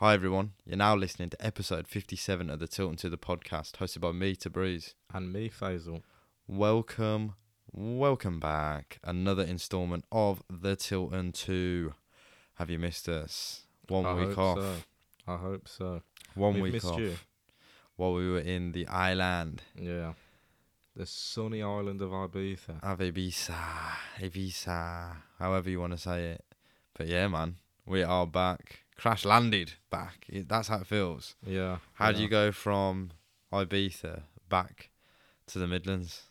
Hi everyone, you're now listening to episode 57 of the Tilton Two the podcast, hosted by me, to Breeze. And me, Faisal. Welcome, welcome back. Another instalment of the Tilton 2. Have you missed us? One I week off. So. I hope so. One We've week off. you. While we were in the island Yeah. The sunny island of Ibiza. of Ibiza, Ibiza, however you want to say it. But yeah, man, we are back. Crash landed back. It- That's how it feels. Yeah. How do you go from Ibiza back to the Midlands?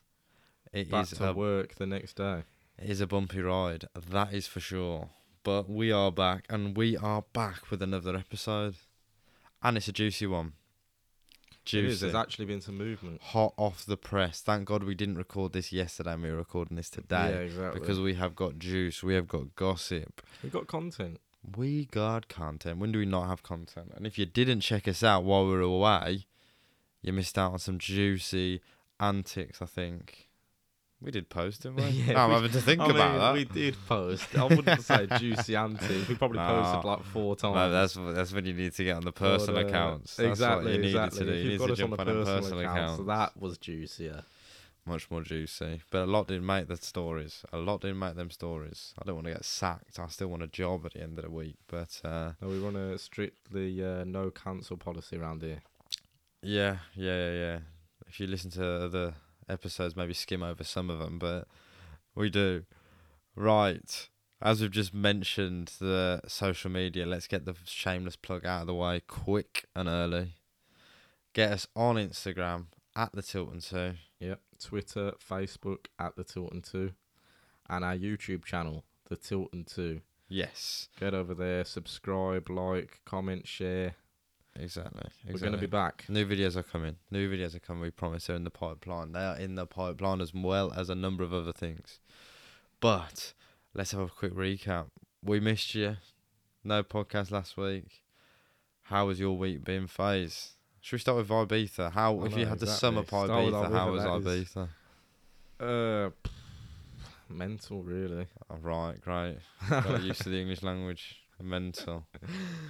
It Back is to a work the next day. it is a bumpy ride, that is for sure. But we are back, and we are back with another episode, and it's a juicy one. It is. Juicy, There's actually been some movement. hot off the press. Thank God we didn't record this yesterday, and we were recording this today. Yeah, exactly. because we have got juice, we have got gossip, We've got content. We got content. When do we not have content? And if you didn't check us out while we were away, you missed out on some juicy antics. I think we did post, didn't we? Yeah, I'm we- having to think I about mean, that. we did post. I wouldn't say juicy antics. We probably posted like four times. No, that's that's when you need to get on the personal But, uh, accounts. That's exactly. you exactly. to do. If You you've need got to us on jump a on personal, personal account, account. so that was juicier. Much more juicy, but a lot didn't make the stories. A lot didn't make them stories. I don't want to get sacked. I still want a job at the end of the week. But uh, No, we run a strictly uh, no cancel policy around here. yeah, yeah, yeah, yeah. If you listen to the episodes, maybe skim over some of them, but we do. Right. As we've just mentioned the social media, let's get the shameless plug out of the way quick and early. Get us on Instagram at the Tilton 2. Yep. Twitter, Facebook at the Tilton Two, and our YouTube channel, the Tilton Two. Yes, Get over there, subscribe, like, comment, share. exactly. exactly. We're gonna be back. New videos are coming. New videos are coming. We promise they're in the pipeline. They are in the pipeline as well as a number of other things. But let's have a quick recap. We missed you. No podcast last week. How has your week been, Faze? Should we start with Ibiza? How, I if you had the summer exactly. pie Start with Ibiza, how was Ibiza, that is- Ibiza? Uh, mental, really. All right, great. Got used to the English language. Mental.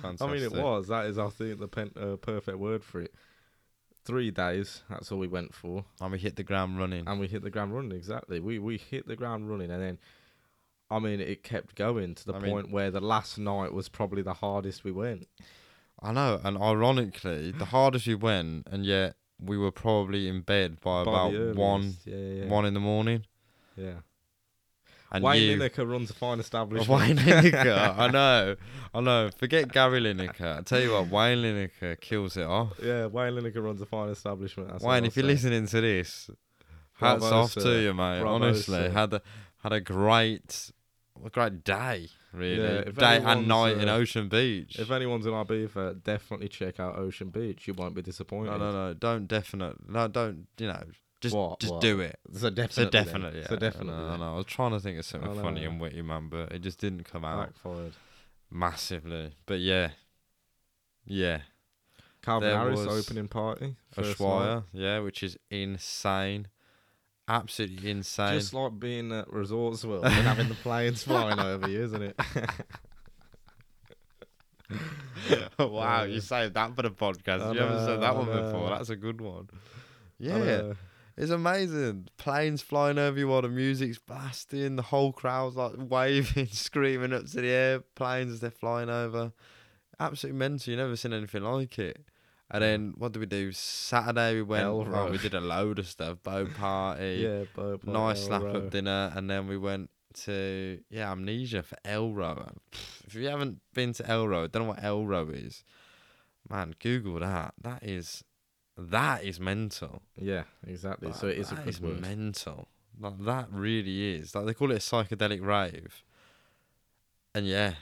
Fantastic. I mean, it was. That is, I think, the pen, uh, perfect word for it. Three days. That's all we went for, And we hit the ground running. and we hit the ground running. Exactly. We we hit the ground running, and then. I mean, it kept going to the I mean- point where the last night was probably the hardest we went. I know, and ironically, the hardest we went, and yet we were probably in bed by, By about one. Yeah, yeah. one in the morning. Yeah. And Wayne you, Lineker runs a fine establishment. Wayne Lineker, I know, I know. Forget Gary Lineker. I tell you what, Wayne Lineker kills it off. Yeah, Wayne Lineker runs a fine establishment. Wayne, if you're say. listening to this, hats Bravo, off to you, mate. Bravo, Honestly, sir. had a had a great, a great day, really. Yeah, day and night in uh, Ocean Beach. If anyone's in Ibiza, definitely check out Ocean Beach. You won't be disappointed. no, no, no, don't definite, no, don't. You know, just What, just what? do it. So definitely. So then. definitely, yeah. So definitely. I then. know. I was trying to think of something funny and witty, man, but it just didn't come out Backfired. massively. But yeah, yeah, Calvin There Harris opening party. Ushuaia, yeah, which is insane, absolutely insane. Just like being at Resorts World and having the planes flying over you, isn't it? wow, you saved that for the podcast. I you haven't said that I one before. That's a good one. Yeah, it's amazing. Planes flying over you while the music's blasting. The whole crowd's like waving, screaming up to the air. Planes as they're flying over. Absolutely mental. You've never seen anything like it. And hmm. then what did we do? Saturday we went. Oh, we did a load of stuff. Bow party. Yeah, Bob, like nice slap up dinner, and then we went to yeah Amnesia for Elrow. If you haven't been to Elrow, don't know what Elrow is, man. Google that. That is that is mental. Yeah, exactly. So it is a that good is word. mental. Like that really is. Like they call it a psychedelic rave. And yeah,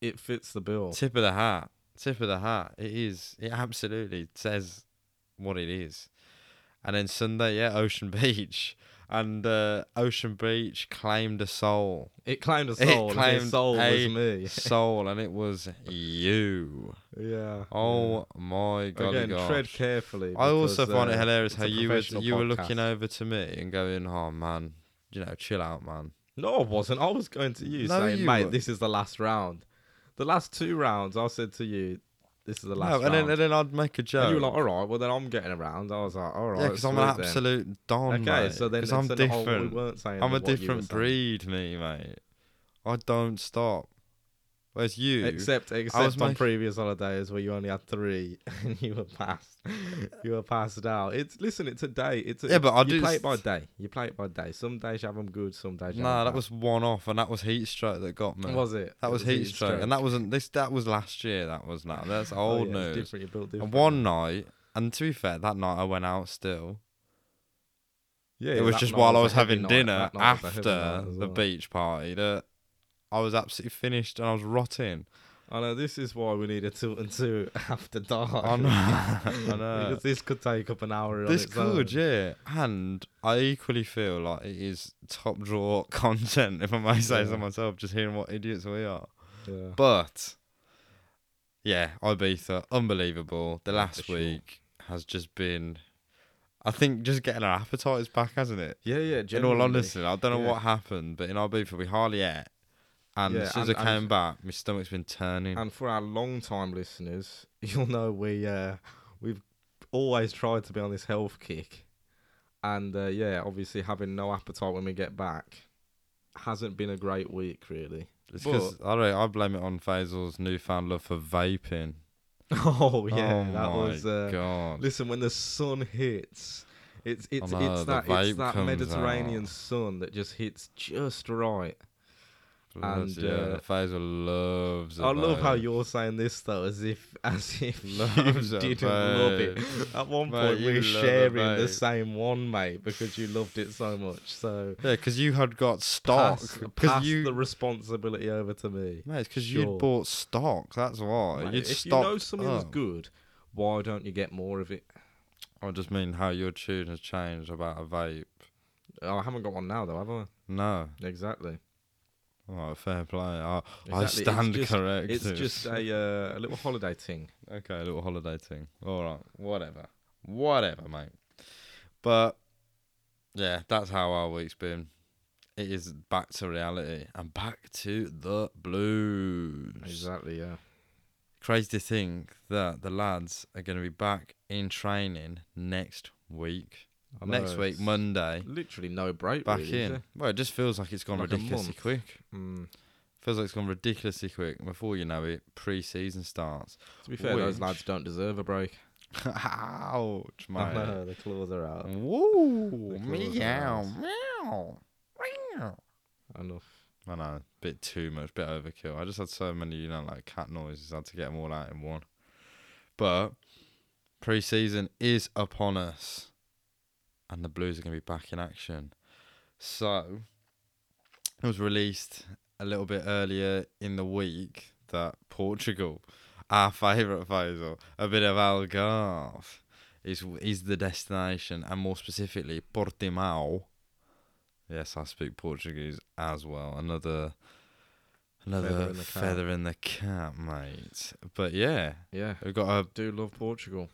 It fits the bill. tip of the hat. Tip of the hat. It is. It absolutely says what it is. And then Sunday, yeah, Ocean Beach. And uh, Ocean Beach claimed a soul. It claimed a soul. It claimed his soul a was me. soul, and it was you. yeah. Oh my god! Again, tread carefully. I also find it uh, hilarious how you were you were looking over to me and going, "Oh man, you know, chill out, man." No, I wasn't. I was going to you No, saying, you mate, were. this is the last round. The last two rounds, I said to you, This is the No, last and then round. and then I'd make a joke. And you were like, all right, well then I'm getting around. I was like, all right. yeah, because I'm an sweet then." absolute don. Okay, mate. so then 'Cause then- I'm then- oh, different. we weren't saying I'm a what you were different breed, me mate. I don't stop. Whereas you, Except except on previous holidays where you only had three and you were passed. you were passed out. It's listen, it's a day. It's a, Yeah, but I you do play it by day. You play it by day. Some days you have them good, some days you nah, that them was one off, and that was heat stroke that got me. was it? that It was heat stroke, and that wasn't this. That was last year. That was now. That's Oh, old yeah, news. Different. You built And one night, and to be fair, that night I went out still. Yeah, it was just while I was having night. dinner That night was a heavy after the well. beach party that I was absolutely finished and I was rotting. I know this is why we need a Tilton Two after dark. I know. I know. because this could take up an hour. This could, yeah. And I equally feel like it is top drawer content, if I may say so myself, just hearing what idiots we are. Yeah. But yeah, Ibiza, unbelievable. The last sure. week has just been I think just getting our appetites back, hasn't it? Yeah, yeah. In all honesty, I don't know Yeah. what happened, but in Ibiza we hardly ate. And Yeah, as soon as and- I came and- back, my stomach's been turning. And for our long time listeners, you'll know we uh, we've always tried to be on this health kick, and uh, yeah, obviously having no appetite when we get back hasn't been a great week really. It's because I, don't I blame it on Faisal's newfound love for vaping. Oh yeah, oh that was. Uh, god. listen, when the sun hits, it's it's know, it's that it's that Mediterranean out. sun that just hits just right. And, yeah, uh, Faisal loves. I love how you're saying this though, as if as if Loves you didn't love it. At one Mate, point, we were sharing the same one, mate, because you loved it so much. So Yeah, because you had got stock. Because you, the responsibility over to me. mate, because Sure. you'd bought stock. That's why. Mate, if you know something's up. good, why don't you get more of it? I just mean how your tune has changed about a vape. Oh, I haven't got one now though, have I? No. Exactly. Oh, fair play. I, Exactly. I It's stand just- corrected. It's just a uh, a little holiday thing. Okay, a little holiday thing. All right, whatever, whatever, mate. But yeah, that's how our week's been. It is back to reality and back to the blues. Exactly. Yeah. Crazy to think that the lads are going to be back in training next week. I know, next week, Monday, Literally no break. back really, in. Well, it just feels like it's gone Like ridiculously quick. Mm. Feels like it's gone ridiculously quick. Before you know it, pre-season starts. To be fair, those lads don't deserve a break. Ouch, mate. know the claws are out. Woo! The claws are Meow, meow, meow. Enough. I know, a bit too much, bit overkill. I just had so many, you know, like cat noises. I had to get them all out in one. But pre-season is upon us, and the Blues are going to be back in action. So it was released a little bit earlier in the week that Portugal, our favourite Faisal, a bit of Algarve, is is the destination, and more specifically Portimao. Yes, I speak Portuguese as well. Another another Feather in the cap. feather in the cap, mate. But yeah, Yeah. we've got a. Do love Portugal.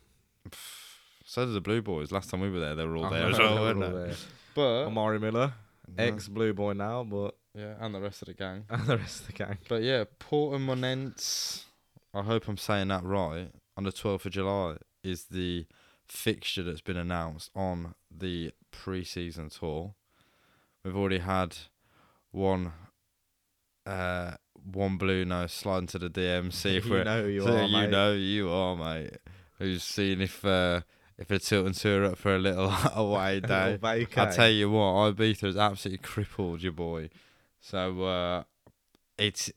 So did the Blue Boys. Last time we were there, they were all there as well, weren't they? But Amari Miller, ex Blue Boy now, but yeah, and the rest of the gang. and the rest of the gang. But yeah, Portimonense, I hope I'm saying that right, on the 12th of July is the fixture that's been announced on the pre-season tour. We've already had one uh one blue nose slide into the DM, see if you we're know who you so are, you mate. know you are, mate. Who's seeing if uh if it's tour up for a little away A day. I tell you what, Ibiza has absolutely crippled your boy. So uh, it's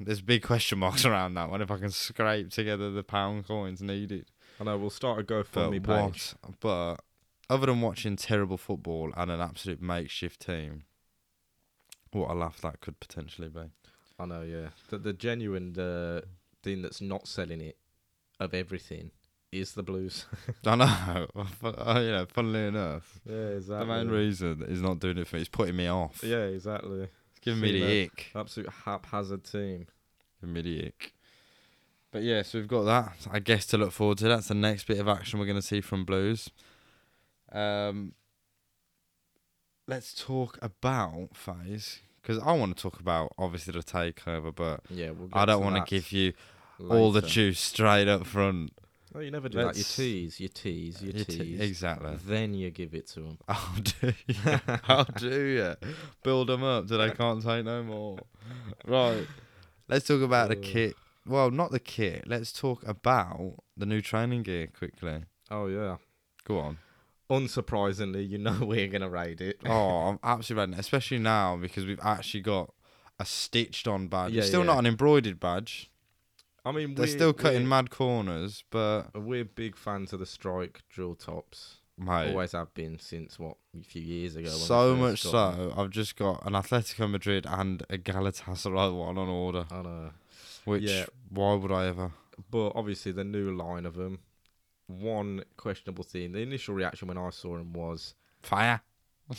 there's big question marks around that one. If I can scrape together the pound coins needed, I know we'll start a GoFundMe what? page. But other than watching terrible football and an absolute makeshift team, what a laugh that could potentially be. I know, yeah. The the genuine uh, thing that's not selling it of everything is the blues. I know. But, you know, funnily enough, yeah, exactly. the main reason that he's not doing it for me is putting me off. Yeah, exactly. It's giving me the that. ick. Absolute haphazard team. Giving me the ick. But yeah, so we've got that, I guess, to look forward to. That's the next bit of action we're going to see from Blues. Um, let's talk about phase because I want to talk about obviously the takeover, but Yeah, we'll. I don't want to give you. all the juice straight up front. No, you never do that. You tease, you tease, you You te- tease. exactly. Then you give it to them. How do you? How do you build them up till they can't take no more? Right. Let's talk about the Uh. kit. Well, not the kit. Let's talk about the new training gear quickly. Oh yeah. Go on. Unsurprisingly, you know we're gonna raid it. Oh, I'm absolutely raiding it, especially now because we've actually got a stitched on badge. Yeah, it's still yeah. not an embroidered badge. I mean, They're still cutting mad corners, but we're big fans of the strike drill tops. mate, Always have been since what a few years ago. so much got them. so I've just got an Atletico Madrid and a Galatasaray one on order. I know. Which Yeah. why would I ever? But obviously, the new line of them. One questionable thing. The initial reaction when I saw them was Fire.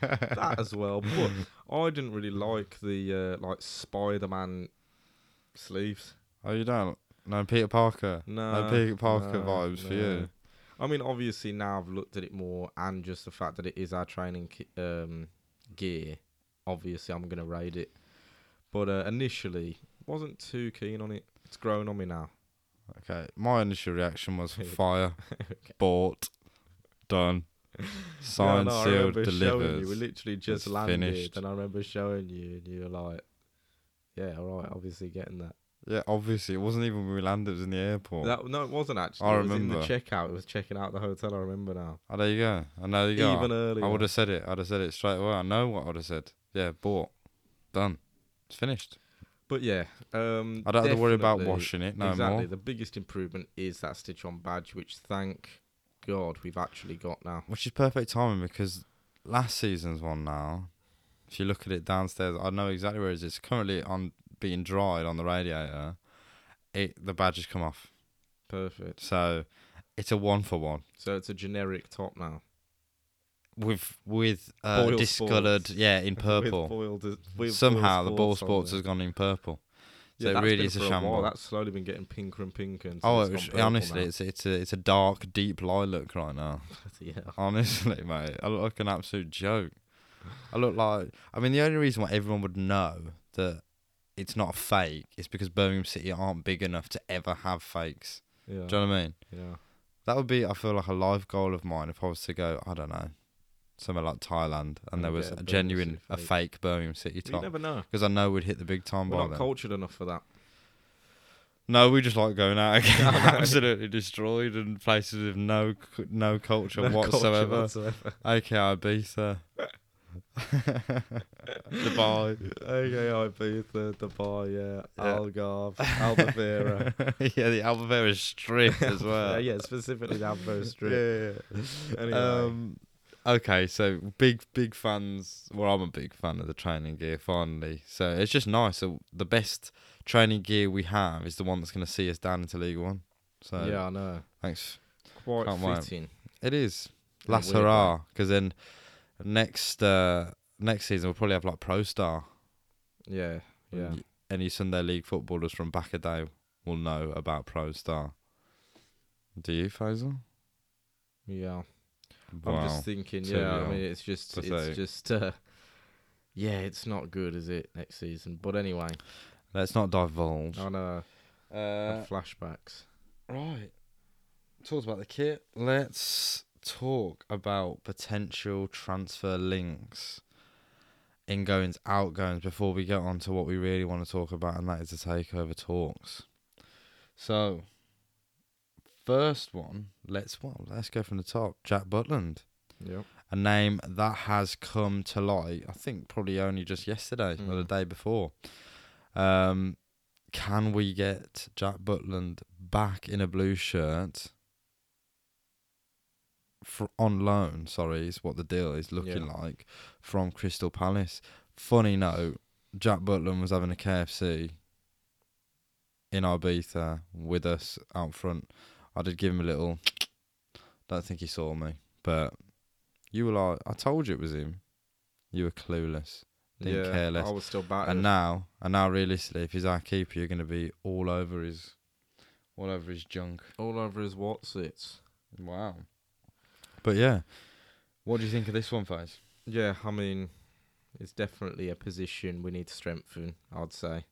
that as well. But I didn't really like the uh, like Spider-Man sleeves. Oh, you don't? No, Peter Parker. No, No Peter Parker no, vibes for you. I mean, obviously now I've looked at it more, and just the fact that it is our training ki- um, gear. Obviously, I'm gonna raid it. But uh, initially, wasn't too keen on it. It's grown on me now. Okay, my initial reaction was Okay. fire, bought, done, signed, no, I sealed, delivered. You. We literally just landed, finished. and I remember showing you, and you were like, "Yeah, all right, obviously getting that." Yeah, obviously it wasn't even when we landed; it was in the airport. That no, it wasn't actually. I it was in remember. the checkout. It was checking out the hotel. I remember now. oh, there you go. I know you go. Even earlier. I would have said it. I'd have said it straight away. I know what I would have said. Yeah, bought, done, it's finished. But yeah, um, I don't have to worry about washing it no exactly. more. The biggest improvement is that stitch on badge, which thank God we've actually got now. Which is perfect timing because last season's one now, if you look at it downstairs, I know exactly where it is. It's currently on being dried on the radiator. It the badges come off, Perfect. so it's a one for one So it's a generic top now. with with uh, Boyle discoloured. Sports. Yeah, in With purple. boiled- with Somehow the Boyle Sports has gone in purple. So Yeah, it that's really is a shambles. That's slowly been getting pinker and pinker. Until Oh, it's it was, honestly, now. it's it's a it's a dark, deep lilac right now. yeah. Honestly, mate, I look like an absolute joke. I look like. I mean, the only reason why everyone would know that it's not a fake It's because Birmingham City aren't big enough to ever have fakes. Yeah. Do you know what I mean? yeah. That would be, I feel like, a life goal of mine if I was to go. I don't know, somewhere like Thailand, and And there was a a genuine, a fake. Birmingham City top. You never know. Because I know we'd hit the big time We're by not then. cultured enough for that. No, we just like going out again, absolutely destroyed, and places with no no culture No culture whatsoever. whatsoever. AKI Ibiza. Dubai. Okay, Ibiza, Dubai, yeah, Yeah. Algarve, Albufeira. yeah, the Albufeira Strip as well. yeah, yeah, specifically the Albufeira Strip. Yeah, yeah. Anyway. Um, okay, so big, big fans. Well, I'm a big fan of the training gear. Finally, so it's just nice. So the best training gear we have is the one that's going to see us down into League One. So yeah, I know. thanks. Quite Can't wait. fitting. It is last hurrah because then next uh next season we'll probably have like Pro Star. Yeah, yeah. Any Sunday League footballers from back a day will know about Pro Star. Do you, Faisal? Yeah. Wow. I'm just thinking, yeah, I mean, it's just, it's just, uh, yeah, it's not good, is it, next season? But anyway, Let's not divulge. I know. Uh, flashbacks. right. Talked about the kit. Let's talk about potential transfer links, ingoings, outgoings before we get on to what we really want to talk about, and that is the takeover talks. So, first one, let's well, let's go from the top. Jack Butland, Yep. a name that has come to light. I think probably only just yesterday or the Mm. day before. Um, can we get Jack Butland back in a blue shirt? For on loan, sorry, is what the deal is looking Yeah. like from Crystal Palace. Funny note, Jack Butland was having a KFC in Ibiza with us out front. I did give him a little. Don't think he saw me, but you were like, I told you it was him. You were clueless. Didn't yeah, care less. I was still battered. And now, and now, realistically, if he's our keeper, you're going to be all over his, all over his junk. all over his what's it. Wow. But yeah, what do you think of this one, Faze? Yeah, I mean, it's definitely a position we need to strengthen, I'd say.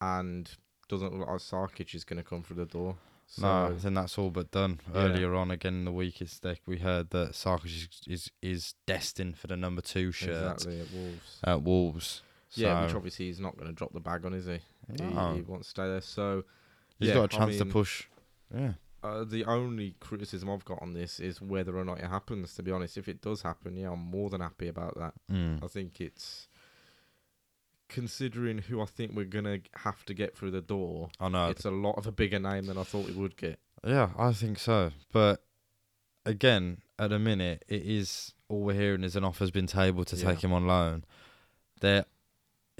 And doesn't look like Sarkic is going to come through the door. So, no, I think that's all but done. Yeah. Earlier on, again in the week, it's like we heard that Sarkic is, is is destined for the number two shirt exactly at Wolves. at Wolves. yeah, which obviously he's not going to drop the bag on, is he? He, No. he wants to stay there. So He's yeah, got a chance to mean, push. Yeah. Uh, the only criticism I've got on this is whether or not it happens. To be honest, if it does happen, yeah, I'm more than happy about that. Mm. I think it's considering who I think we're gonna have to get through the door. I know. It's a lot of a bigger name than I thought we would get. Yeah, I think so. But again, at a minute, it is all we're hearing is an offer's been tabled to Yeah. take him on loan. There,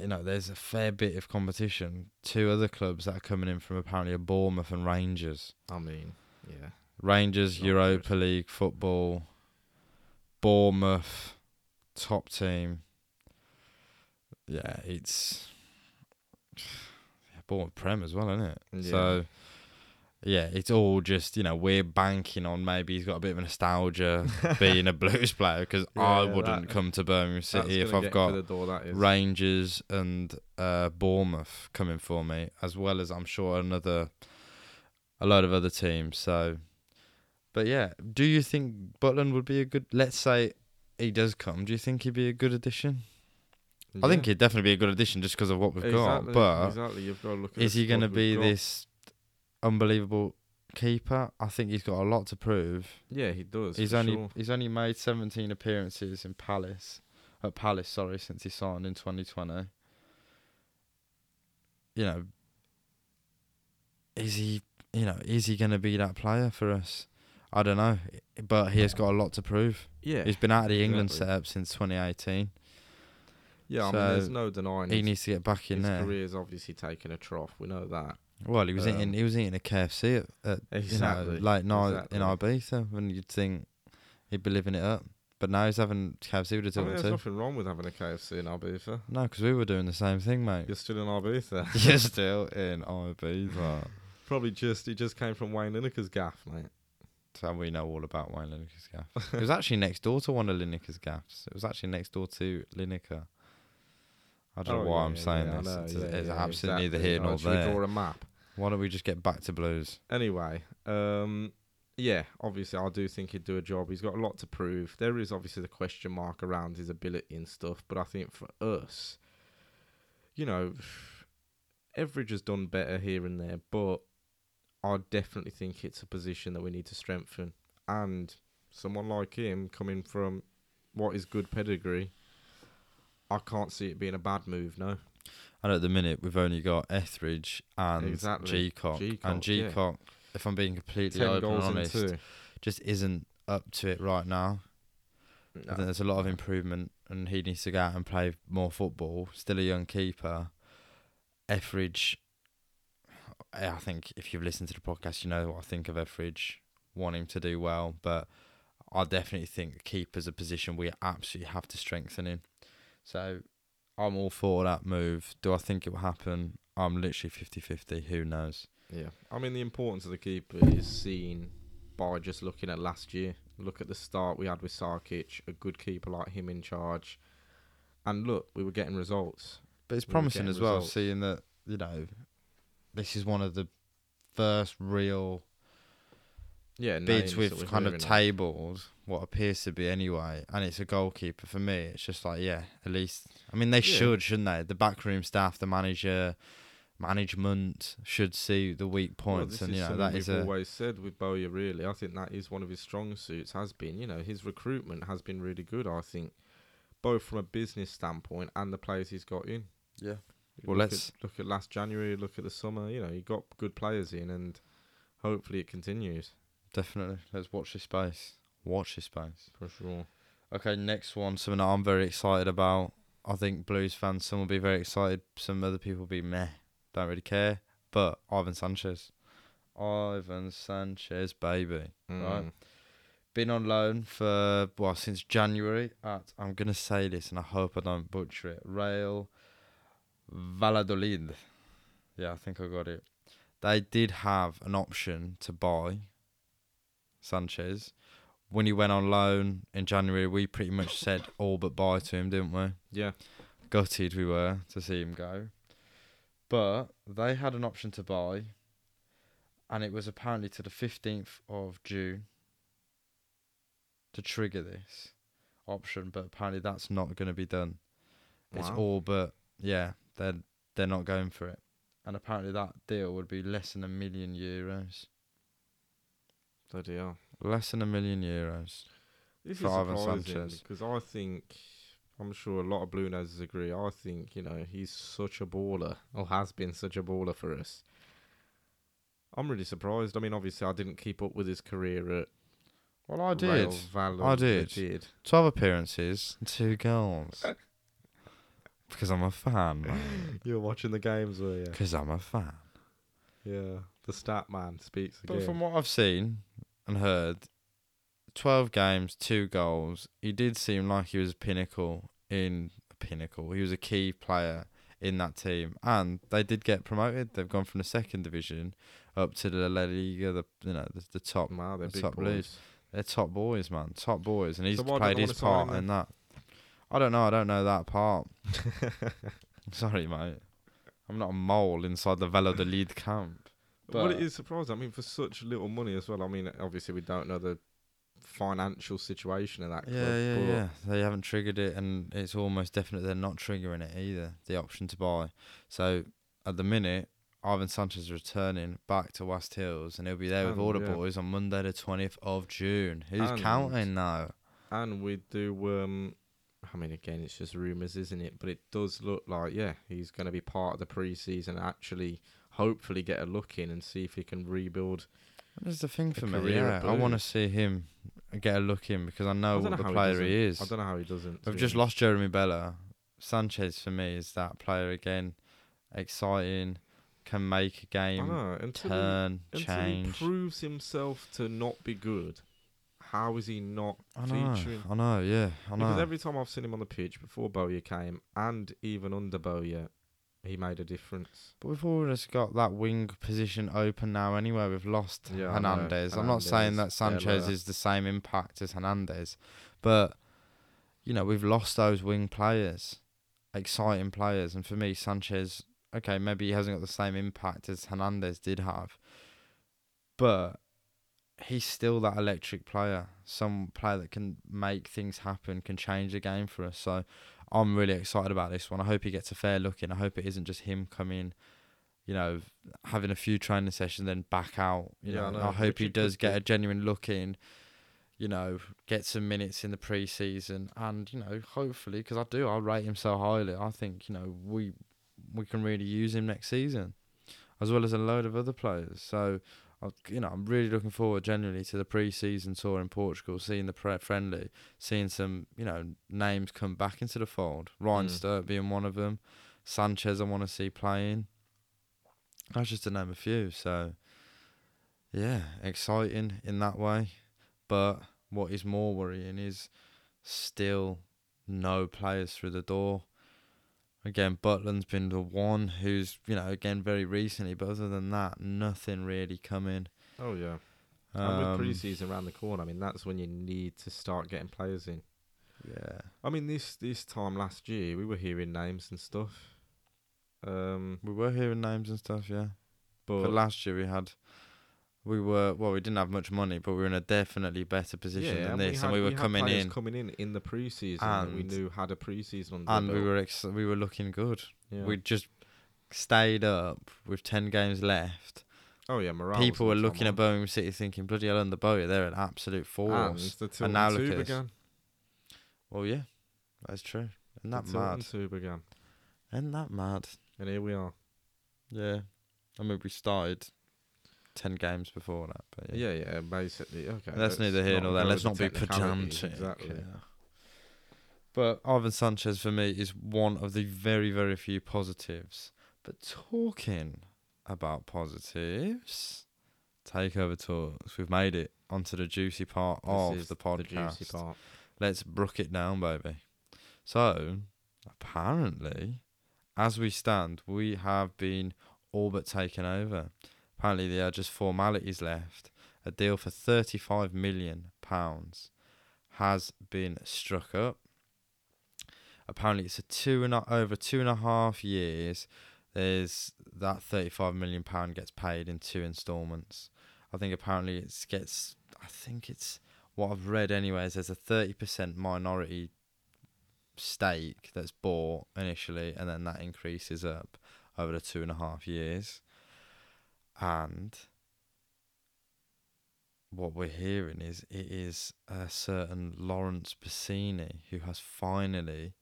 you know, there's a fair bit of competition. Two other clubs that are coming in from apparently are Bournemouth and Rangers. I mean, yeah, Rangers Not Europa good. League football. Bournemouth, top team. Yeah, it's yeah, Bournemouth Prem as well, isn't it? Yeah. So yeah, it's all just you know we're banking on maybe he's got a bit of nostalgia being a Blues player because I wouldn't that- come to Birmingham City if I've got door. Rangers and uh, Bournemouth coming for me, as well as I'm sure another a lot of other teams. So, but yeah, do you think Butland would be a good? Let's say he does come. Do you think he'd be a good addition? I think he'd definitely be a good addition just because of what we've exactly, got. But exactly, you've got to look at is he going to be this unbelievable keeper? I think he's got a lot to prove. Yeah, he does. He's only sure. he's only made 17 appearances in Palace, at Palace, sorry, since he signed in 2020. You know, is he? You know, is he going to be that player for us? I don't know, but he has got a lot to prove. yeah. He's been out of the England exactly. setup since 2018. Yeah, I mean, there's no denying He needs to get back in his there. career's obviously taken a trough. We know that. Well, he was eating Um, he was eating a KFC at, at Exactly. you know, late night exactly. in Ibiza when you'd think he'd be living it up. But now he's having KFC with I mean, two. there's nothing wrong with having a KFC in Ibiza. No, because we were doing the same thing, mate. You're still in Ibiza. You're still in Ibiza. Probably just he just came from Wayne Lineker's gaff, mate. So we know all about Wayne Lineker's gaff. it was actually next door to one of Lineker's gaffs. It was actually next door to Lineker. I don't know Oh, why yeah, I'm saying yeah, this. know, it's yeah, it's absolutely neither here Oh, nor there. draw a map? Why don't we just get back to Blues? Anyway, um, yeah, obviously I do think he'd do a job. He's got a lot to prove. There is obviously the question mark around his ability and stuff, but I think for us, you know, Etheridge has done better here and there, but I definitely think it's a position that we need to strengthen. And someone like him coming from what is good pedigree, I can't see it being a bad move. No, And at the minute, we've only got Etheridge and Exactly. Jeacock. And Jeacock, yeah. If I'm being completely ten open and honest, just isn't up to it right now. I think there's a lot of improvement, and he needs to go out and play more football. Still a young keeper. Etheridge, I think if you've listened to the podcast, you know what I think of Etheridge. Want him to do well, but I definitely think keeper's a position we absolutely have to strengthen in. So I'm all for that move. Do I think it will happen? I'm literally 50-50. Who knows? Yeah, I mean the importance of the keeper is seen by just looking at last year. Look at the start we had with Sarkic, a good keeper like him in charge, and look, we were getting results. But it's we promising as well, results. seeing that you know this is one of the first real Yeah, bids with kind of of. Tabled what appears to be anyway, and it's a goalkeeper for me. It's just like yeah, at least I mean they Yeah. should, shouldn't they? The backroom staff, the manager, management should see the weak points, this and is you know something that is we've a always said with Bowyer. Really, I think that is one of his strong suits. Has been, you know, his recruitment has been really good. I think, both from a business standpoint and the players he's got in. yeah. Well, look let's- at, look at last January. Look at the summer. You know, he got good players in, and hopefully it continues Definitely, let's watch this space. Watch this space. for sure. Okay, next one, something that I'm very excited about. I think Blues fans, some will be very excited, some other people will be meh, don't really care. But Ivan Sanchez. Ivan Sanchez, baby. Right. Mm. Been on loan for, well, since January at, I'm going to say this and I hope I don't butcher it, Real Valladolid. Yeah, I think I got it. They did have an option to buy Sanchez. When he went on loan in January, we pretty much said all but bye to him, didn't we? Yeah. Gutted we were to see him go. But they had an option to buy, and it was apparently to the 15th of June to trigger this option, but apparently that's not going to be done. It's all but yeah, they're they're not going for it, and apparently that deal would be less than a million euros. Bloody hell. Less than a million euros. This For is Ivan surprising Sanchez. because I think I'm sure a lot of Blue Noses agree. I think you know he's such a baller, or has been such a baller for us. I'm really surprised. I mean, obviously, I didn't keep up with his career at Well, I did. I did. Twelve appearances, two goals. because I'm a fan, man. You were watching the games, were you? Because I'm a fan. Yeah. The stat man speaks But again. from what I've seen and heard, 12 games, two goals. He did seem like he was a pinnacle in a pinnacle. He was a key player in that team, and they did get promoted. They've gone from the second division up to the La Liga, the you know the, the top. wow, the top boys. They're top boys, man, top boys, and he's So played his part in that. I don't know. I don't know that part. Sorry, mate. I'm not a mole inside the Valladolid camp. Well, it But- is surprising. I mean, for such little money as well. I mean, obviously, we don't know the financial situation of that club. Yeah, yeah, but yeah. They haven't triggered it, and it's almost definite they're not triggering it either. The option to buy. So at the minute, Ivan Sanchez is returning back to Wast Hills, and he'll be there with all the yeah. boys on Monday, the twentieth of June. Who's And- counting now? And we do. Um, I mean, again, it's just rumours, isn't it? But it does look like, yeah, he's going to be part of the pre-season. Actually, hopefully, get a look in and see if he can rebuild. That's the thing for me. Yeah, I want to see him get a look in because I know I what the player doesn't. he is. I don't know how he doesn't. We've just lost Jérémie Bela. Sanchez for me is that player again. Exciting, can make a game know until he, turn, until change. he proves himself to not be good. How is he not I know, featuring? I know, yeah, I know. Because every time I've seen him on the pitch before Bowyer came, and even under Bowyer, he made a difference. But we've always got that wing position open now anyway. We've lost Yeah. Hernandez. I'm not saying that Sanchez Bela. is the same impact as Hernandez, but you know we've lost those wing players, exciting players, and for me Sanchez, okay, maybe he hasn't got the same impact as Hernandez did have, but he's still that electric player, some player that can make things happen, can change the game for us. So I'm really excited about this one. I hope he gets a fair look in. I hope it isn't just him coming, you know, having a few training sessions then back out. You Yeah, I know, know, I hope he does get a genuine look in. You know, get some minutes in the preseason, and you know, hopefully, because I do, I rate him so highly. I think you know we we can really use him next season, as well as a load of other players. So, I, you know, I'm really looking forward genuinely to the pre-season tour in Portugal, seeing the pre- friendly, seeing some you know names come back into the fold. Ryan Mm. Stirk being one of them, Sanchez I want to see playing. That's just to name a few. So, yeah, exciting in that way. But what is more worrying is still no players through the door. Again, Butland's been the one who's, you know, again, very recently, but other than that, nothing really coming. Oh yeah, Um, and with pre-season around the corner, I mean that's when you need to start getting players in. Yeah. I mean this this time last year we were hearing names and stuff. Um, We were hearing names and stuff, yeah. but, But last year we had, we were, well, we didn't have much money, but we were in a definitely better position yeah, than and this. we and we were had coming in, coming in in the pre-season that we knew had a pre-season and the we were ex- we were looking good. Yeah. We just stayed up with 10 games left. oh yeah, morale. People were looking at Birmingham City thinking, bloody hell, under Bowyer, they're an absolute and force. the Tilton now look at began. Well, yeah, that's true. Isn't The that mad? two began, Isn't that mad? and here we are. Yeah. I mean, we started 10 games before that, but yeah. Yeah, yeah, basically. Okay, That's neither here nor there. Let's not be pedantic. Exactly. yeah. But Ivan Sanchez for me is one of the very, very few positives. But talking about positives, takeover talks. We've made it onto the juicy part This of the podcast. juicy part. Let's brook it down, baby. So, apparently, as we stand, we have been all but taken over. Apparently, there are just formalities left. A deal for thirty-five million pounds has been struck up. Apparently, it's a two and a, over two and a half years, there's that 35 million pound gets paid in two installments. I think apparently it gets. I think it's what I've read. Anyways, there's a 30% minority stake that's bought initially, and then that increases up over the two and a half years. And what we're hearing is it is a certain Laurence Bassini who has finally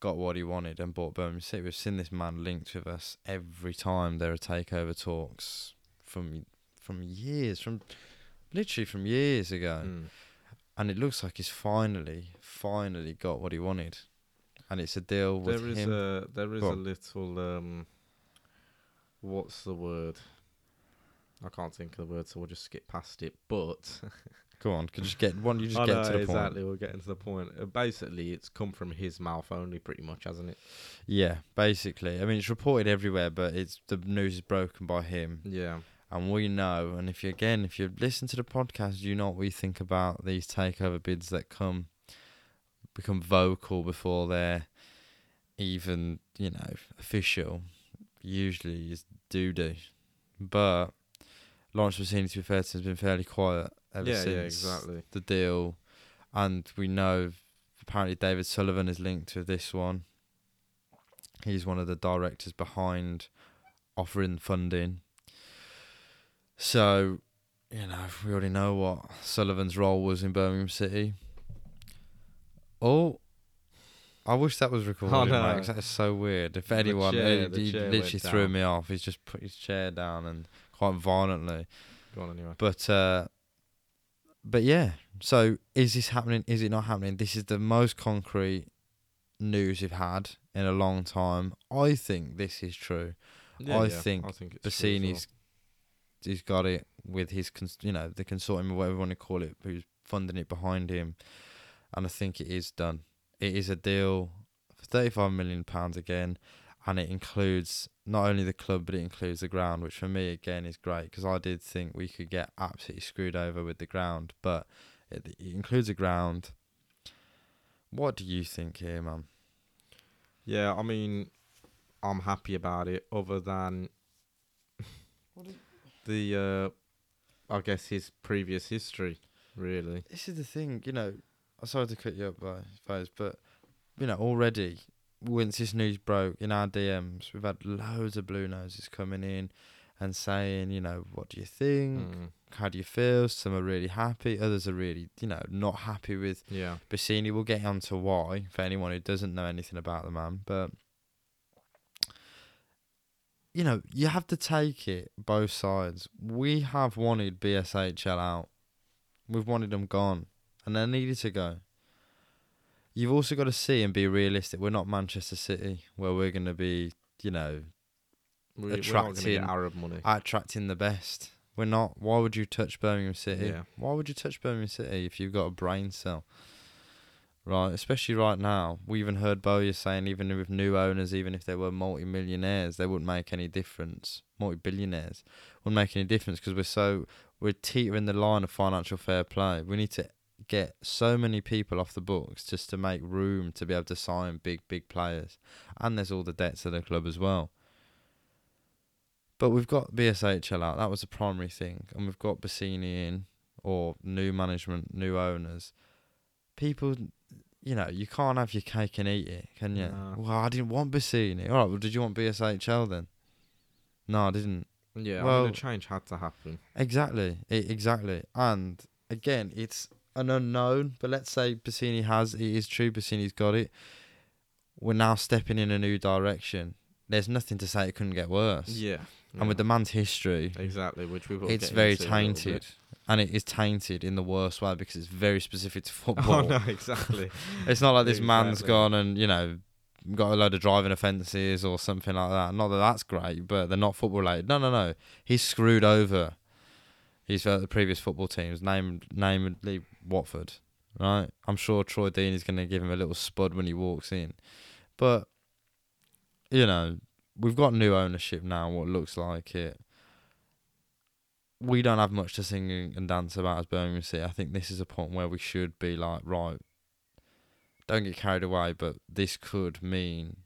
got what he wanted and bought Birmingham City. We've seen this man linked with us every time there are takeover talks from from years, from literally from years ago. Mm. And it looks like he's finally, finally got what he wanted. And it's a deal with There is him. a there is Go a on. little um. What's the word? I can't think of the word, so we'll just skip past it. But Go on, could just get one. You just I get know, to the point. exactly. We're getting to the point. Uh, basically, it's come from his mouth only, pretty much, hasn't it? Yeah, basically. I mean, it's reported everywhere, but it's the news is broken by him, Yeah. and we know. And if you again, if you listen to the podcast, you know what we think about these takeover bids that come become vocal before they're even, you know, official. Usually is doo doo, but Laurence Bassini, to be fair, to him, has been fairly quiet ever yeah, since yeah, exactly. the deal, and we know apparently David Sullivan is linked to this one. He's one of the directors behind offering funding. So, you know, we already know what Sullivan's role was in Birmingham City. Oh, I wish that was recorded, Oh, mate, no. that is so weird. If anyone, chair- he literally threw down. me off. He's just put his chair down and quite violently. Go on anyway. But uh but yeah. So is this happening? Is it not happening? This is the most concrete news we've had in a long time. I think this is true. Yeah, I yeah, think I think as well. Bassini's he's got it with his cons- you know the consortium or whatever you want to call it who's funding it behind him, and I think it is done. It is a deal for thirty five million pounds again, and it includes not only the club but it includes the ground, which for me again is great because I did think we could get absolutely screwed over with the ground, but it, it includes a ground. What do you think here, man? Yeah, I mean, I'm happy about it. Other than the, uh, I guess his previous history, really. this is the thing, you know. I'm sorry to cut you up, by Faz, but you know already once this news broke in our DMs, we've had loads of blue noses coming in and saying, you know, what do you think? Mm, How do you feel? Some are really happy, others are really, you know, not happy with yeah, Bassini. We'll get on to why for anyone who doesn't know anything about the man, but you know, you have to take it both sides. We have wanted BSHL out. We've wanted them gone, and they needed to go. You've also got to see and be realistic. We're not Manchester City, where we're going to be, you know, we, we're not get Attracting- Arab money. attracting the best. We're not. Why would you touch Birmingham City? Yeah. Why would you touch Birmingham City if you've got a brain cell? Right, especially right now. We even heard Bowyer saying even with new owners, even if they were multi-millionaires, they wouldn't make any difference. Multi-billionaires wouldn't make any difference because we're so we're teetering the line of financial fair play. We need to get so many people off the books just to make room to be able to sign big, big players. And there's all the debts of the club as well. But we've got BSHL out. That was the primary thing, and we've got Bassini in, or new management, new owners. People, you know, you can't have your cake and eat it, can you? No. Well, I didn't want Bassini. All right, well, did you want BSHL then? No, I didn't. yeah, I well- mean, a change had to happen. Exactly, I exactly. And again, it's an unknown. But let's say Bassini has. It is true. Bassini's got it. We're now stepping in a new direction. There's nothing to say it couldn't get worse. Yeah, And with the man's history, exactly, which we will it's very into a little bit. tainted and it is tainted in the worst way because it's very specific to football. Oh no, exactly. it's not like this man's gone and you know got a load of driving offences or something like that not that that's great but they're not football related no no no he's screwed over his uh, the previous football teams name namely Watford right? I'm sure Troy Deeney is going to give him a little spud when he walks in. But you know we've got new ownership now what looks like it. We don't have much to sing and dance about as Birmingham City. I think this is a point where we should be like, right, don't get carried away, but this could mean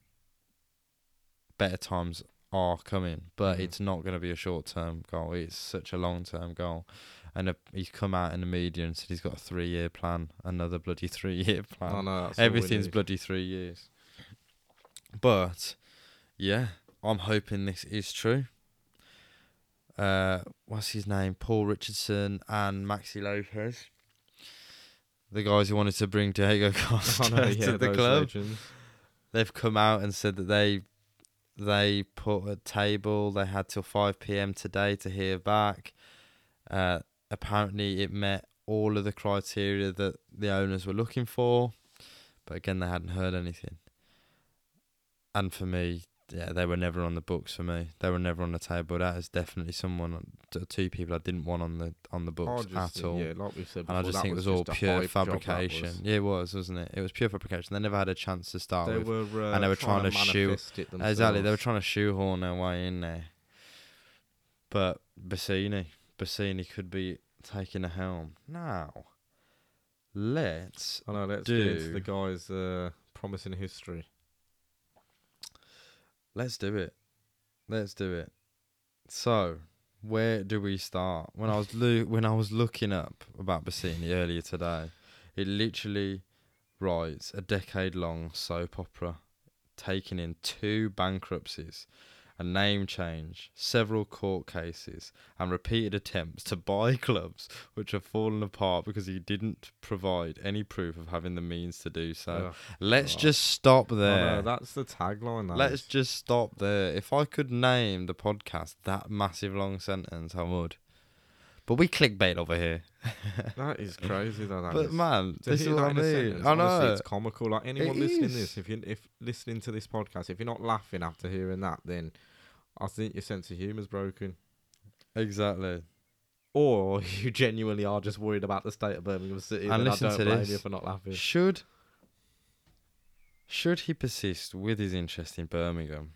better times are coming, but Mhm. it's not going to be a short term goal. It's such a long term goal. And uh, he's come out in the media and said he's got a three year plan, another bloody three year plan. I know that's all we Everything's bloody three years. But yeah, I'm hoping this is true. Uh, what's his name? Paul Richardson and Maxi Lopez. The guys who wanted to bring Diego Costa I know, yeah, to the club. legends. They've come out and said that they they put a table. They had till five p.m. today to hear back. Uh, apparently, it met all of the criteria that the owners were looking for, but again, they hadn't heard anything. And for me, yeah, they were never on the books for me. They were never on the table. That is definitely someone, two people I didn't want on the on the books at think, all. Yeah, like we said And I just think it was all pure hype job, that fabrication. was. Yeah, it was, wasn't it? It was pure fabrication. They never had a chance to start They with. were, uh, and they were trying to shoot- manifest Exactly, they were trying to shoehorn their way in there. But Bassini, Bassini could be taking the helm now. Let's I know. Let's do- the guys' uh, promising history. Let's do it. Let's do it. So, where do we start? When I was loo- when I was looking up about Bassini earlier today, it literally writes a decade-long soap opera, taking in two bankruptcies, a name change, several court cases, and repeated attempts to buy clubs which have fallen apart because he didn't provide any proof of having the means to do so. Ugh. Let's God. just stop oh, there. know, that's the tagline. that Let's is. just stop there. If I could name the podcast that massive long sentence, I would. But we clickbait over here. That is crazy. Though, that but is. man, To this is what I that in a mean. sentence, I honestly, know. it's comical. Like anyone It listening is. this, if you if listening to this podcast, if you're not laughing after hearing that, then I think your sense of humour's broken, Exactly. or you genuinely are just worried about the state of Birmingham City. And then I listen don't to blame this. you for not laughing. Should should he persist with his interest in Birmingham,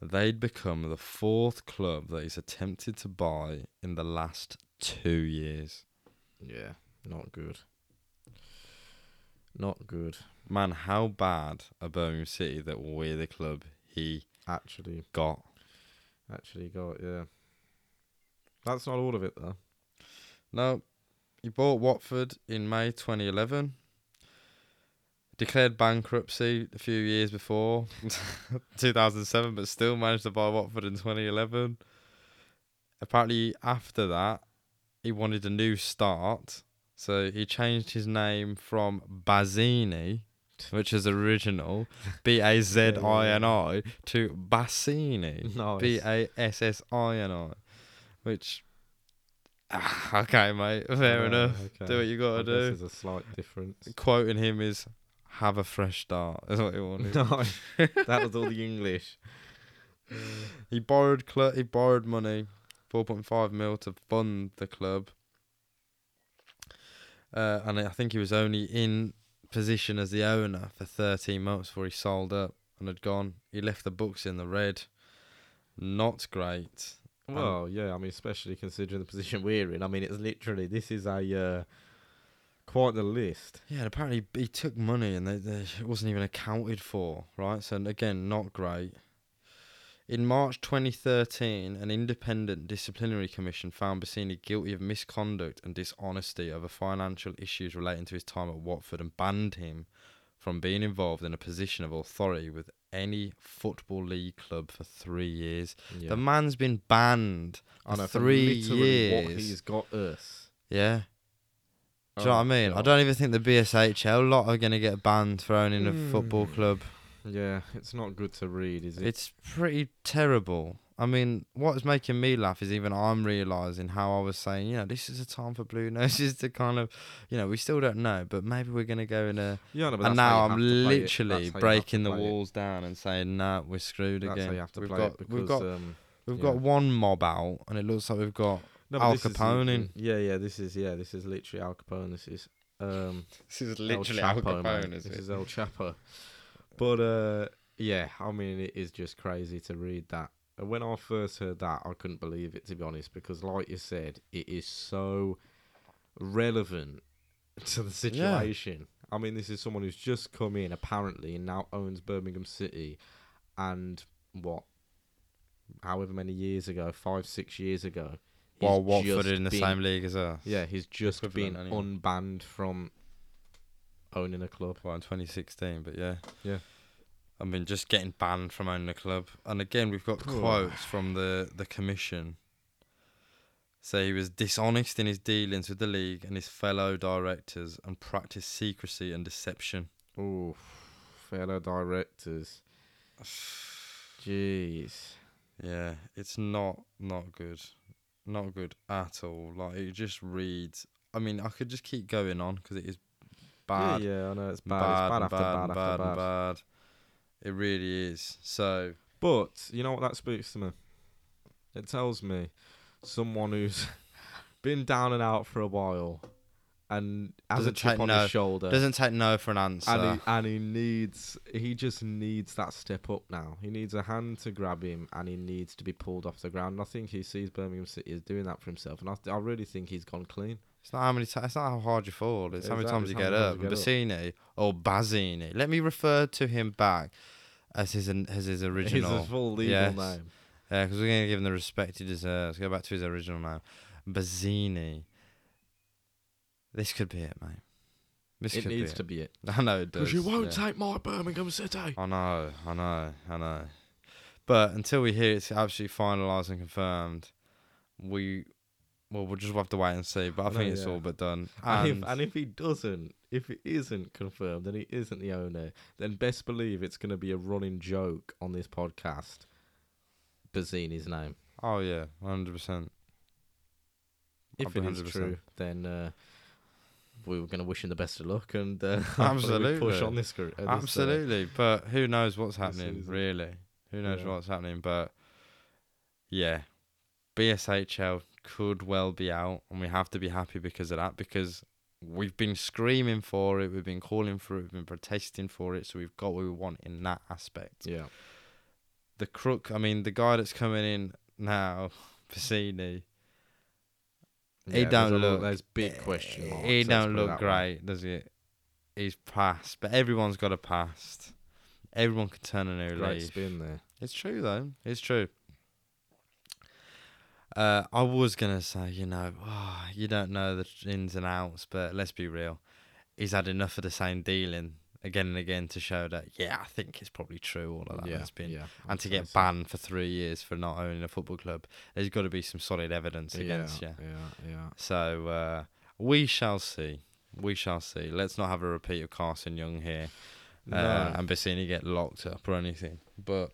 they'd become the fourth club that he's attempted to buy in the last two years. Yeah, not good. Not good. Man, how bad are Birmingham City that we're the club he Actually, got? Actually got yeah. That's not all of it though. No, he bought Watford in May 2011. Declared bankruptcy a few years before, 2007, but still managed to buy Watford in 2011. Apparently, after that, he wanted a new start, so he changed his name from Bazini, which is original, B A Z I N I, to Bassini. Nice. B A S S I N I, which ah, okay, mate, fair Uh, enough. okay. Do what you gotta do. There's a slight difference. Quoting him is "Have a fresh start." Is what he wanted. no, that was all the English. He borrowed cl- he borrowed money, four point five mil to fund the club. Uh, and I think he was only in position as the owner for thirteen months before he sold up and had gone. He left the books in the red. Not great. Well, yeah, I mean, especially considering the position we're in. I mean, it's literally this is a uh, quite the list. Yeah, and apparently he took money and they, they, it wasn't even accounted for, right? So again, not great. In March 2013, an independent disciplinary commission found Bassini guilty of misconduct and dishonesty over financial issues relating to his time at Watford and banned him from being involved in a position of authority with any football league club for three years. Yeah. The man's been banned know, three literally What years. he's got us. Yeah. Do you know what I Oh, mean? I don't even think the BSHL a lot are going to get banned for owning a football Mm. club. Yeah, it's not good to read, is it? It's pretty terrible. I mean, what's making me laugh is even I'm realising how I was saying, you know, this is a time for Blue Noses to kind of, you know, we still don't know, but maybe we're going to go in a. yeah, no, but and now I'm have to play it. literally That's how you have to breaking the play it. walls down and saying, nah, we're screwed That's again. how you have to we've play got, because we've got, um, we've yeah. got one mob out, and it looks like we've got. no, Al is Capone in. Yeah, yeah, this is yeah, this is literally Al Capone. This is um This is El Chapo, mate. This is El Chapo. But uh, yeah, I mean, it is just crazy to read that. And when I first heard that, I couldn't believe it to be honest, because like you said, it is so relevant to the situation. I mean, this is someone who's just come in apparently and now owns Birmingham City, and what, however many years ago, five six years ago. While Watford in the been- same league as us. Yeah, he's just been anyway. unbanned from owning a club. Well, in 2016, but yeah. Yeah. I mean, just getting banned from owning a club. And again, we've got quotes from the, the commission. Say he was dishonest in his dealings with the league and his fellow directors and practiced secrecy and deception. Oh, fellow directors. Jeez. Yeah, it's not not good, not good at all. Like it just reads. I mean, I could just keep going on because it is bad, Yeah, yeah, I know it's bad. bad, it's bad after bad, bad, after bad, bad. It really is. So But you know what that speaks to me? It tells me someone who's been down and out for a while and has Doesn't a chip on no- his shoulder. doesn't take no for an answer. and he, and he needs he just needs that step up now. He needs a hand to grab him and he needs to be pulled off the ground. And I think he sees Birmingham City is doing that for himself and I, I really think he's gone clean. It's not how many. T- it's not how hard you fall. It's how many times you get up. times you get Bassini or Bazini. Let me refer to him back as his as his original. His full legal Yes. name. Yeah, because we're gonna give him the respect he deserves. Go back to his original name, Bazini. This could be it, mate. This It needs be to be it. it. I know it does. Because you won't yeah. take my Birmingham City. I know, I know, I know. But until we hear it's absolutely finalised and confirmed, we well we'll just have to wait and see. But I, know, think it's yeah. all but done. And, And, if, and if he doesn't, if it isn't confirmed and he isn't the owner, then best believe it's going to be a running joke on this podcast. Bazini's name. oh yeah, hundred percent. If it 100%. true, then uh, we were going to wish him the best of luck and uh, we push Absolutely. on this. gr- uh, uh, Absolutely, but who knows what's happening? Really, who knows Yeah. what's happening? But yeah, BSHL could well be out, and we have to be happy because of that. Because we've been screaming for it, we've been calling for it, we've been protesting for it, so we've got what we want in that aspect. yeah. The crook, I mean, the guy that's coming in now, Piscini, He Yeah, don't there's a lot- look- There's big question marks. he don't look that way. great, does he? He's passed, but everyone's got a past. Everyone can turn a new Great leaf. spin there. It's true though. It's true. Uh, I was gonna say, you know, oh, you don't know the ins and outs, but let's be real. He's had enough of the same dealing again and again to show that, yeah, I think it's probably true. All of that yeah, has been, yeah. and to get banned for three years for not owning a football club, there's got to be some solid evidence against yeah, you. Yeah, yeah. So uh, we shall see. We shall see. Let's not have a repeat of Carson Yeung here uh, No. and Bassini get locked up or anything. But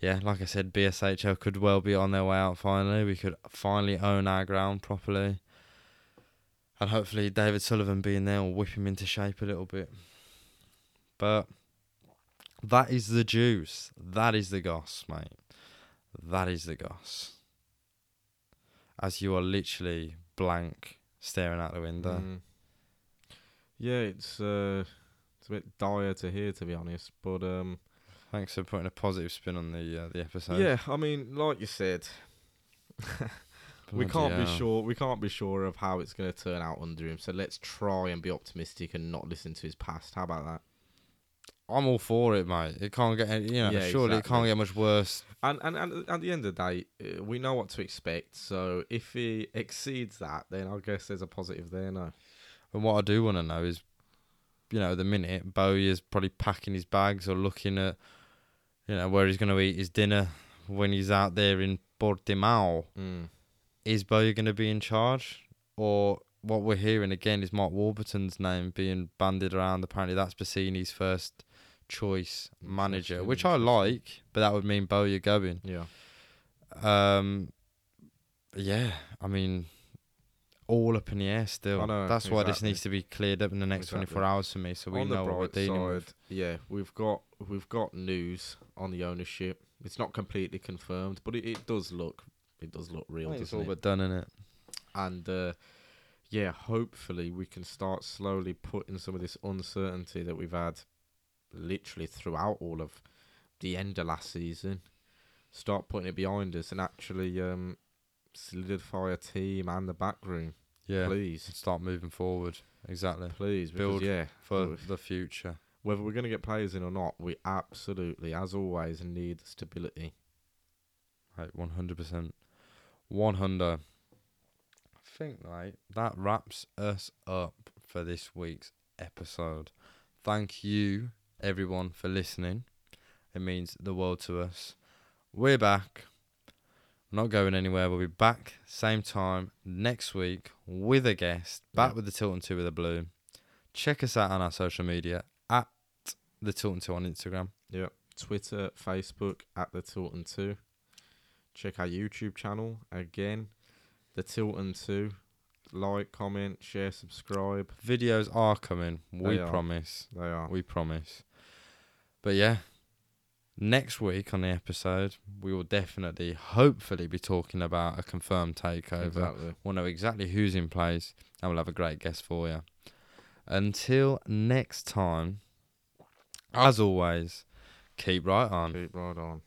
yeah, like I said, BSHL could well be on their way out finally. We could finally own our ground properly. And hopefully David Sullivan being there will whip him into shape a little bit. But that is the juice. That is the goss, mate. That is the goss. As you are literally blank staring out the window. Mm. Yeah, it's uh, it's a bit dire to hear, to be honest. But um, Thanks for putting a positive spin on the uh, the episode. yeah, I mean, like you said, we can't be sure. We can't be sure of how it's going to turn out under him. So let's try and be optimistic and not listen to his past. How about that? I'm all for it, mate. It can't get any, you know. Yeah, surely it can't get much worse. And, and and at the end of the day, uh, we know what to expect. So if he exceeds that, then I guess there's a positive there. No. And what I do want to know is, you know, the minute Bowyer is probably packing his bags or looking at, you know, where he's going to eat his dinner when he's out there in Portimao. Mm. Is Bowyer going to be in charge, or what we're hearing again is Mark Warburton's name being bandied around? Apparently, that's Bassini's first choice manager, which I like, but that would mean Bowyer going. Yeah. Um, yeah, I mean, all up in the air still. Know, That's why this needs to be cleared up in the next twenty four hours for me, so we on know what we're dealing side, with. yeah, we've got we've got news on the ownership. It's not completely confirmed, but it, it does look it does look real, It's all it? but done in it. and uh, yeah, hopefully we can start slowly putting some of this uncertainty that we've had literally throughout all of the end of last season, start putting it behind us and actually um, solidify a team and the back room. Yeah, Please, start moving forward. Exactly please, because Build yeah, for the future. whether we're going to get players in or not, we absolutely, as always, need stability. Right, one hundred percent, one hundred. I think, like that wraps us up for this week's episode. Thank you, everyone, for listening. It means the world to us. We're back. Not going anywhere. We'll be back same time next week with a guest. Back Yeah. with the Tilton Two with a Blue. Check us out on our social media at the Tilton Two on Instagram. Yeah. Twitter, Facebook, at the Tilton 2. Check our YouTube channel again, the Tilton 2. Like, comment, share, subscribe. Videos are coming. We They are. promise. They are. We promise. But yeah, next week on the episode, we will definitely, hopefully, be talking about a confirmed takeover. Exactly. We'll know exactly who's in place, and we'll have a great guest for you. Until next time, as always, keep right on. Keep right on.